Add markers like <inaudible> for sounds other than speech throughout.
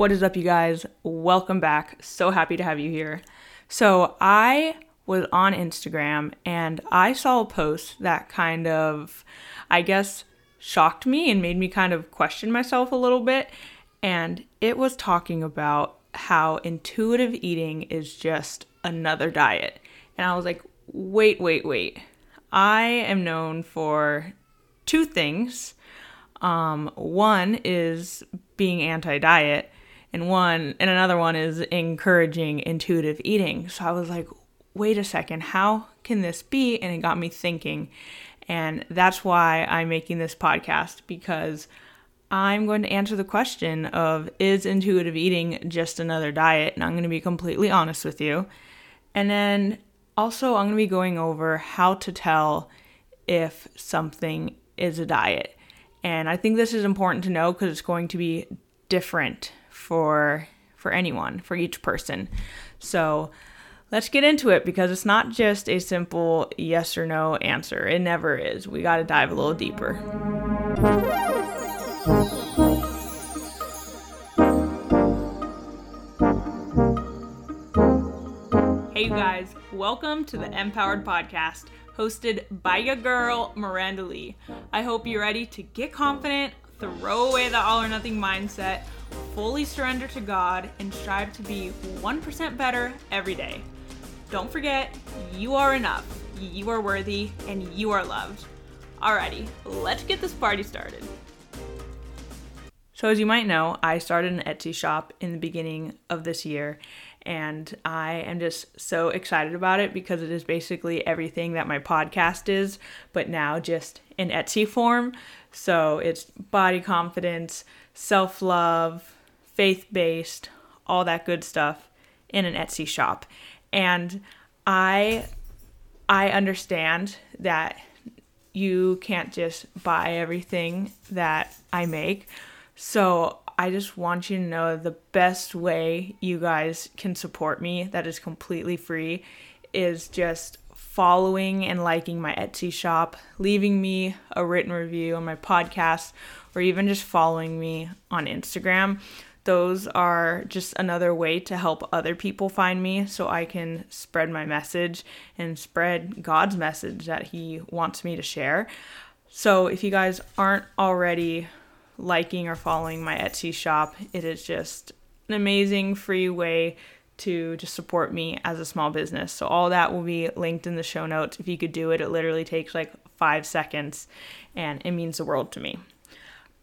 What is up, you guys? Welcome back. So happy to have you here. So, I was on Instagram and I saw a post that kind of, I guess, shocked me and made me kind of question myself a little bit. And it was talking about how intuitive eating is just another diet. And I was like, wait, wait, wait. I am known for two things. Um, one is being anti diet, and one and another one is encouraging intuitive eating. So I was like, wait a second, how can this be? And it got me thinking. And that's why I'm making this podcast because I'm going to answer the question of is intuitive eating just another diet? And I'm going to be completely honest with you. And then also, I'm going to be going over how to tell if something is a diet. And I think this is important to know because it's going to be different for for anyone, for each person. So, let's get into it because it's not just a simple yes or no answer. It never is. We got to dive a little deeper. Hey, you guys, welcome to the Empowered Podcast, hosted by your girl, Miranda Lee. I hope you're ready to get confident, throw away the all or nothing mindset, fully surrender to God, and strive to be 1% better every day. Don't forget, you are enough, you are worthy, and you are loved. Alrighty, let's get this party started. So, as you might know, I started an Etsy shop in the beginning of this year, and I am just so excited about it because it is basically everything that my podcast is, but now just in Etsy form. So, it's body confidence, self love, faith based, all that good stuff in an Etsy shop and I I understand that you can't just buy everything that I make. So I just want you to know the best way you guys can support me that is completely free is just following and liking my Etsy shop, leaving me a written review on my podcast, or even just following me on Instagram those are just another way to help other people find me so I can spread my message and spread God's message that He wants me to share. So if you guys aren't already liking or following my Etsy shop, it is just an amazing free way to just support me as a small business. So all that will be linked in the show notes. If you could do it, it literally takes like five seconds and it means the world to me.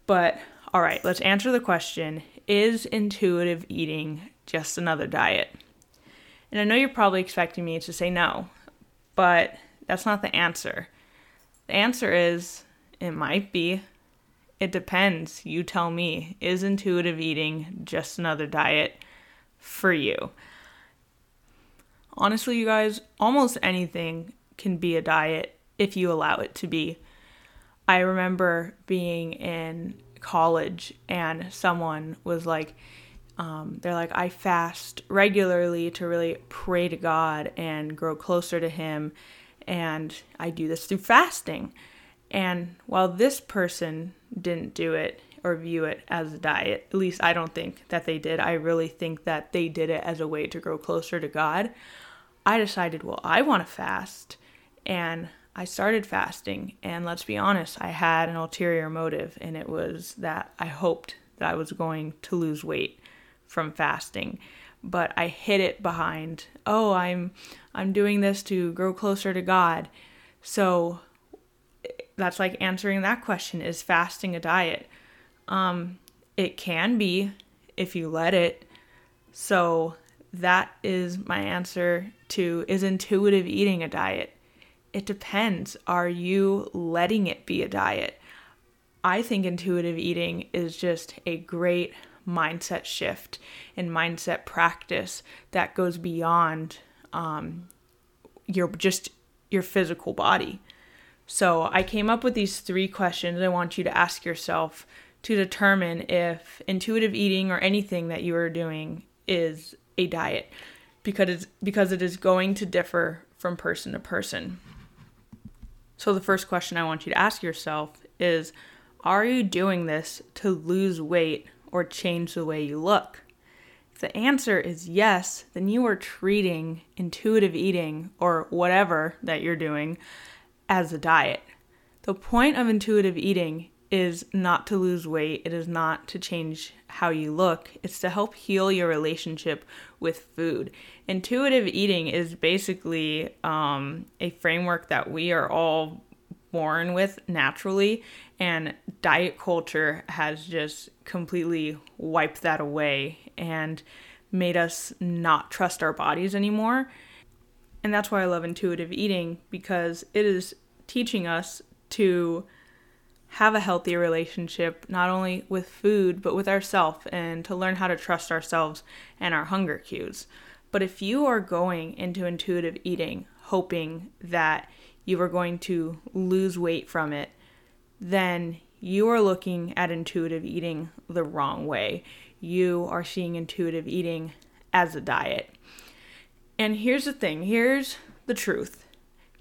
But all right, let's answer the question Is intuitive eating just another diet? And I know you're probably expecting me to say no, but that's not the answer. The answer is it might be. It depends. You tell me. Is intuitive eating just another diet for you? Honestly, you guys, almost anything can be a diet if you allow it to be. I remember being in college and someone was like, um, they're like, I fast regularly to really pray to God and grow closer to Him. And I do this through fasting. And while this person didn't do it or view it as a diet, at least I don't think that they did. I really think that they did it as a way to grow closer to God. I decided, well, I want to fast. And I started fasting, and let's be honest, I had an ulterior motive, and it was that I hoped that I was going to lose weight from fasting. But I hid it behind, oh, I'm I'm doing this to grow closer to God. So that's like answering that question is fasting a diet? Um it can be if you let it. So that is my answer to is intuitive eating a diet? It depends. Are you letting it be a diet? I think intuitive eating is just a great mindset shift and mindset practice that goes beyond um, your just your physical body. So I came up with these three questions I want you to ask yourself to determine if intuitive eating or anything that you are doing is a diet because it's because it is going to differ from person to person. So, the first question I want you to ask yourself is Are you doing this to lose weight or change the way you look? If the answer is yes, then you are treating intuitive eating or whatever that you're doing as a diet. The point of intuitive eating is not to lose weight, it is not to change how you look, it's to help heal your relationship with food. Intuitive eating is basically um, a framework that we are all born with naturally, and diet culture has just completely wiped that away and made us not trust our bodies anymore. And that's why I love intuitive eating because it is teaching us to have a healthy relationship not only with food but with ourselves and to learn how to trust ourselves and our hunger cues. But if you are going into intuitive eating hoping that you are going to lose weight from it, then you are looking at intuitive eating the wrong way. You are seeing intuitive eating as a diet. And here's the thing here's the truth.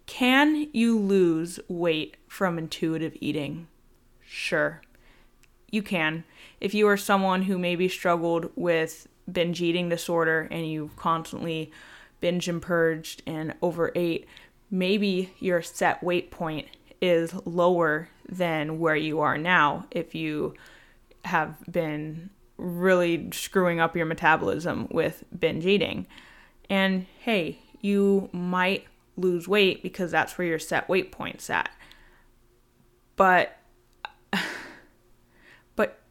Can you lose weight from intuitive eating? Sure, you can. If you are someone who maybe struggled with binge eating disorder and you've constantly binge and purged and overate, maybe your set weight point is lower than where you are now if you have been really screwing up your metabolism with binge eating. And hey, you might lose weight because that's where your set weight point's at. But but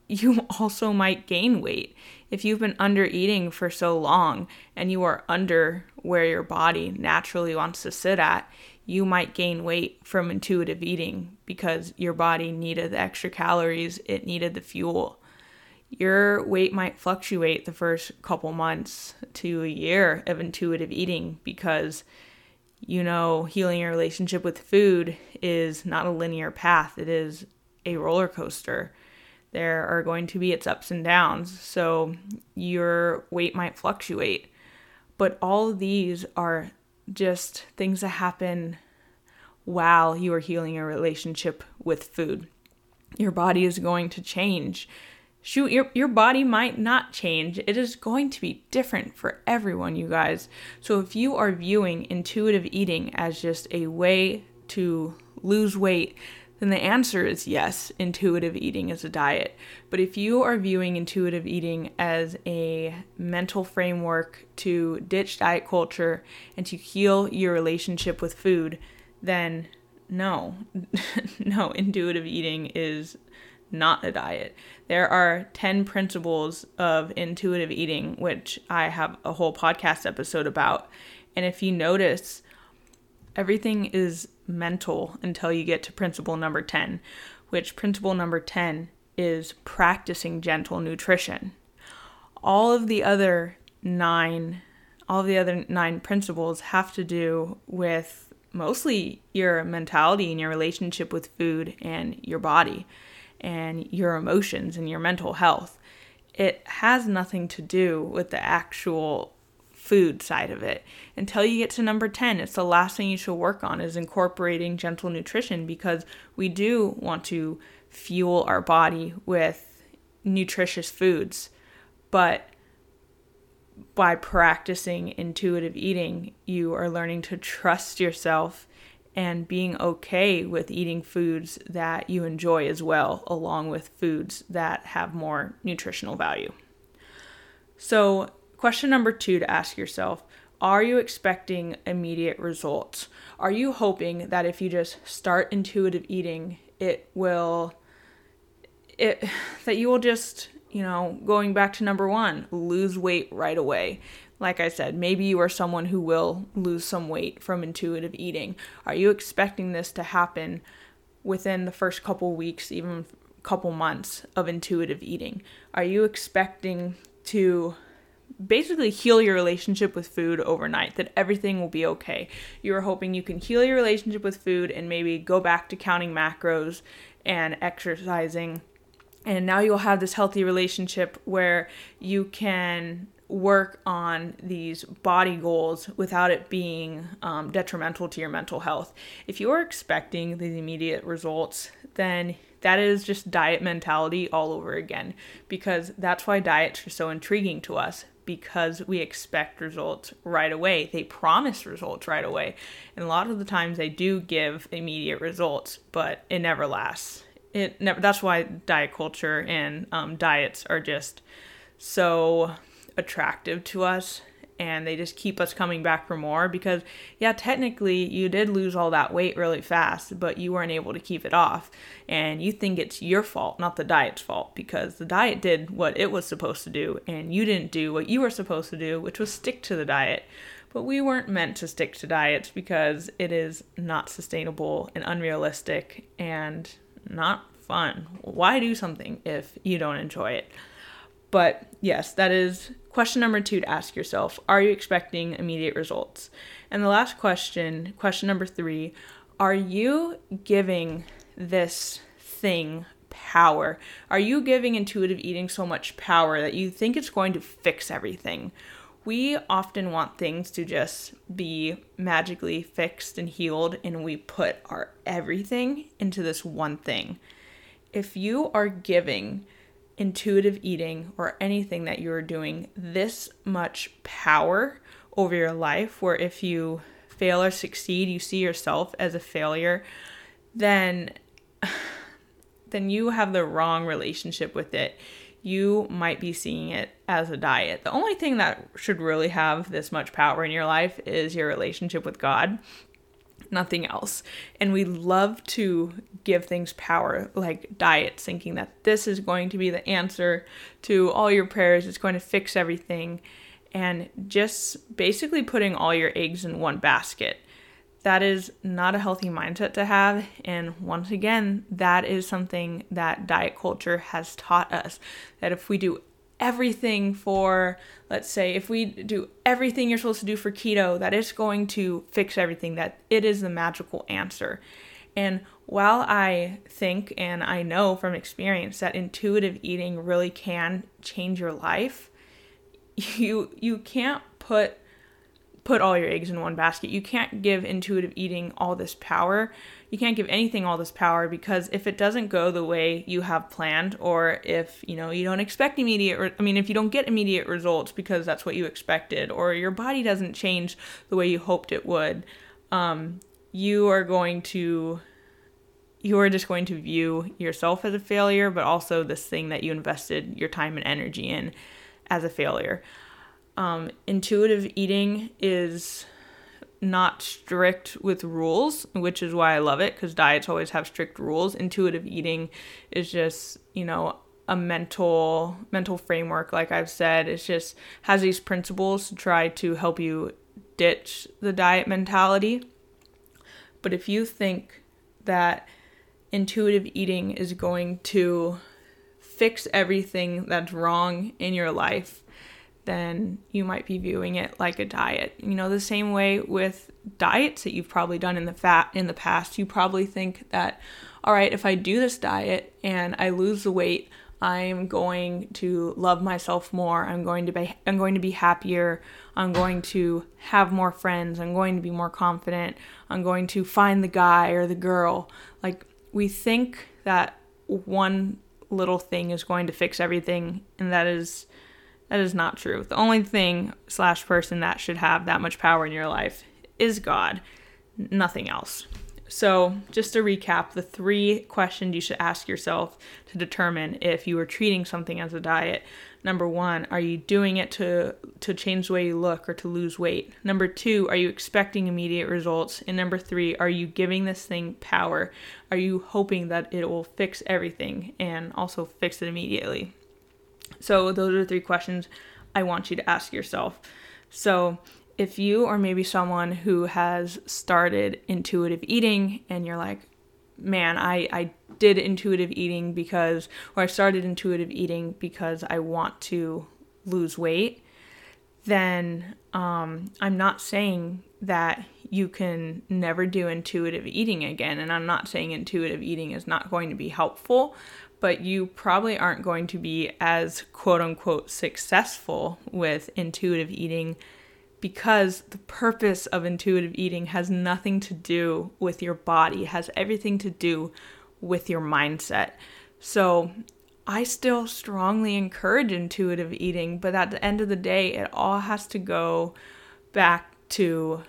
you <laughs> also might gain weight. If you've been under eating for so long and you are under where your body naturally wants to sit at you might gain weight from intuitive eating because your body needed the extra calories it needed the fuel. Your weight might fluctuate the first couple months to a year of intuitive eating because you know healing your relationship with food is not a linear path. It is a roller coaster. There are going to be its ups and downs, so your weight might fluctuate. But all of these are just things that happen while you are healing your relationship with food. Your body is going to change. Shoot, your, your body might not change. It is going to be different for everyone, you guys. So if you are viewing intuitive eating as just a way to lose weight, then the answer is yes, intuitive eating is a diet. But if you are viewing intuitive eating as a mental framework to ditch diet culture and to heal your relationship with food, then no, <laughs> no, intuitive eating is not a diet. There are 10 principles of intuitive eating, which I have a whole podcast episode about. And if you notice, everything is mental until you get to principle number 10, which principle number 10 is practicing gentle nutrition. All of the other nine all of the other nine principles have to do with mostly your mentality and your relationship with food and your body and your emotions and your mental health. It has nothing to do with the actual food side of it. Until you get to number 10 it's the last thing you should work on is incorporating gentle nutrition because we do want to fuel our body with nutritious foods. But by practicing intuitive eating you are learning to trust yourself and being okay with eating foods that you enjoy as well along with foods that have more nutritional value. So Question number two to ask yourself Are you expecting immediate results? Are you hoping that if you just start intuitive eating, it will, it, that you will just, you know, going back to number one, lose weight right away? Like I said, maybe you are someone who will lose some weight from intuitive eating. Are you expecting this to happen within the first couple weeks, even couple months of intuitive eating? Are you expecting to basically heal your relationship with food overnight, that everything will be okay. You're hoping you can heal your relationship with food and maybe go back to counting macros and exercising. And now you'll have this healthy relationship where you can work on these body goals without it being um, detrimental to your mental health. If you're expecting these immediate results, then that is just diet mentality all over again because that's why diets are so intriguing to us because we expect results right away. They promise results right away. And a lot of the times they do give immediate results, but it never lasts. It never that's why diet culture and um, diets are just so attractive to us and they just keep us coming back for more because yeah technically you did lose all that weight really fast but you weren't able to keep it off. And you think it's your fault not the diet's fault because the diet did what it was supposed to do and you didn't do what you were supposed to do which was stick to the diet. But we weren't meant to stick to diets because it is not sustainable and unrealistic and not fun. Why do something if you don't enjoy it but yes, that is question number two to ask yourself Are you expecting immediate results? And the last question, question number three, are you giving this thing power? Are you giving intuitive eating so much power that you think it's going to fix everything? We often want things to just be magically fixed and healed, and we put our everything into this one thing. If you are giving intuitive eating or anything that you're doing this much power over your life, where if you fail or succeed, you see yourself as a failure, then <sighs> then you have the wrong relationship with it. You might be seeing it as a diet. The only thing that should really have this much power in your life is your relationship with God nothing else. And we love to give things power, like diet, thinking that this is going to be the answer to all your prayers, it's going to fix everything, and just basically putting all your eggs in one basket. That is not a healthy mindset to have. And once again, that is something that diet culture has taught us that if we do everything for, let's say, if we do everything you're supposed to do for keto, that it's going to fix everything, that it is the magical answer. And while I think and I know from experience that intuitive eating really can change your life, you you can't put put all your eggs in one basket. You can't give intuitive eating all this power you can't give anything all this power because if it doesn't go the way you have planned or if you know you don't expect immediate re- i mean if you don't get immediate results because that's what you expected or your body doesn't change the way you hoped it would um, you are going to you are just going to view yourself as a failure but also this thing that you invested your time and energy in as a failure. Um, intuitive eating is not strict with rules, which is why I love it because diets always have strict rules. Intuitive eating is just, you know, a mental mental framework like I've said. It's just has these principles to try to help you ditch the diet mentality. But if you think that intuitive eating is going to fix everything that's wrong in your life, then you might be viewing it like a diet. You know, the same way with diets that you've probably done in the fat in the past, you probably think that all right, if I do this diet and I lose the weight, I'm going to love myself more. I'm going to be I'm going to be happier. I'm going to have more friends. I'm going to be more confident. I'm going to find the guy or the girl. Like we think that one little thing is going to fix everything and that is that is not true. The only thing slash person that should have that much power in your life is God, nothing else. So, just to recap, the three questions you should ask yourself to determine if you are treating something as a diet. Number one, are you doing it to to change the way you look or to lose weight? Number two, are you expecting immediate results? And number three, are you giving this thing power? Are you hoping that it will fix everything and also fix it immediately? So, those are three questions I want you to ask yourself. So, if you or maybe someone who has started intuitive eating and you're like, man, I, I did intuitive eating because, or I started intuitive eating because I want to lose weight, then um, I'm not saying that you can never do intuitive eating again. And I'm not saying intuitive eating is not going to be helpful, but you probably aren't going to be as quote unquote successful with intuitive eating because the purpose of intuitive eating has nothing to do with your body, has everything to do with your mindset. So, I still strongly encourage intuitive eating, but at the end of the day, it all has to go back to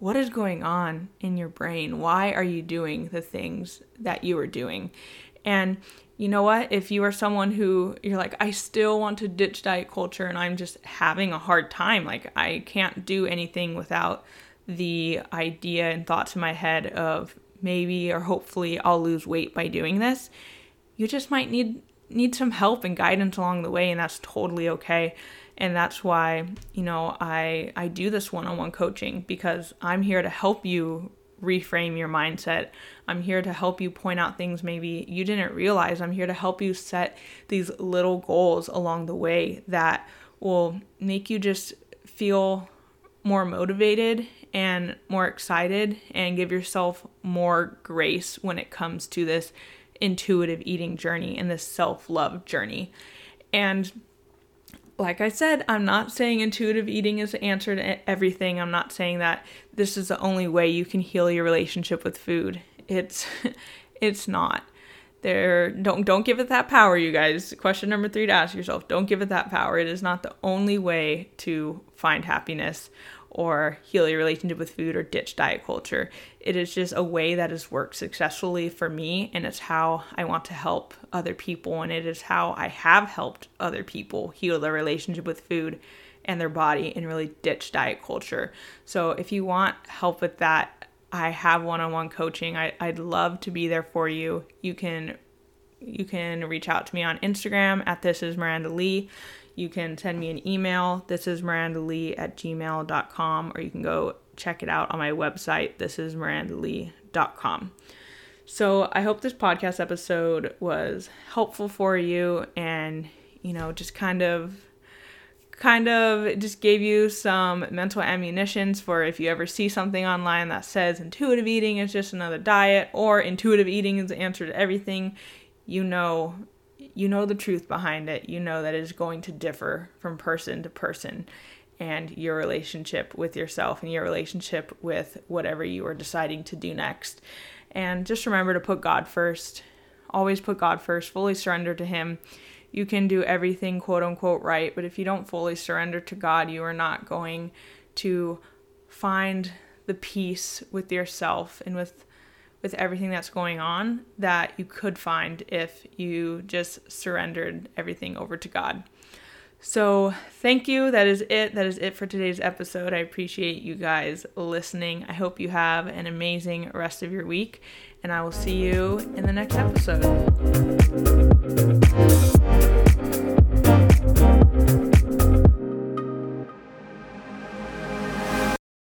what is going on in your brain? Why are you doing the things that you are doing? And you know what? If you are someone who you're like, I still want to ditch diet culture and I'm just having a hard time, like, I can't do anything without the idea and thoughts in my head of maybe or hopefully I'll lose weight by doing this, you just might need need some help and guidance along the way and that's totally okay and that's why you know i i do this one-on-one coaching because i'm here to help you reframe your mindset. I'm here to help you point out things maybe you didn't realize. I'm here to help you set these little goals along the way that will make you just feel more motivated and more excited and give yourself more grace when it comes to this intuitive eating journey and this self-love journey. And like I said, I'm not saying intuitive eating is the answer to everything. I'm not saying that this is the only way you can heal your relationship with food. It's <laughs> it's not. There don't don't give it that power, you guys. Question number 3 to ask yourself, don't give it that power. It is not the only way to find happiness or heal your relationship with food or ditch diet culture. It is just a way that has worked successfully for me, and it's how I want to help other people, and it is how I have helped other people heal their relationship with food and their body and really ditch diet culture. So, if you want help with that, I have one-on-one coaching. I, I'd love to be there for you. You can you can reach out to me on Instagram at this is Miranda Lee you can send me an email. This is Miranda Lee at gmail.com, or you can go check it out on my website. This is mirandalee.com. So I hope this podcast episode was helpful for you and, you know, just kind of kind of just gave you some mental ammunitions for if you ever see something online that says intuitive eating is just another diet or intuitive eating is the answer to everything, you know you know the truth behind it. You know that it is going to differ from person to person and your relationship with yourself and your relationship with whatever you are deciding to do next. And just remember to put God first. Always put God first, fully surrender to Him. You can do everything quote unquote right, but if you don't fully surrender to God, you are not going to find the peace with yourself and with with everything that's going on that you could find if you just surrendered everything over to God. So, thank you. That is it. That is it for today's episode. I appreciate you guys listening. I hope you have an amazing rest of your week, and I will see you in the next episode.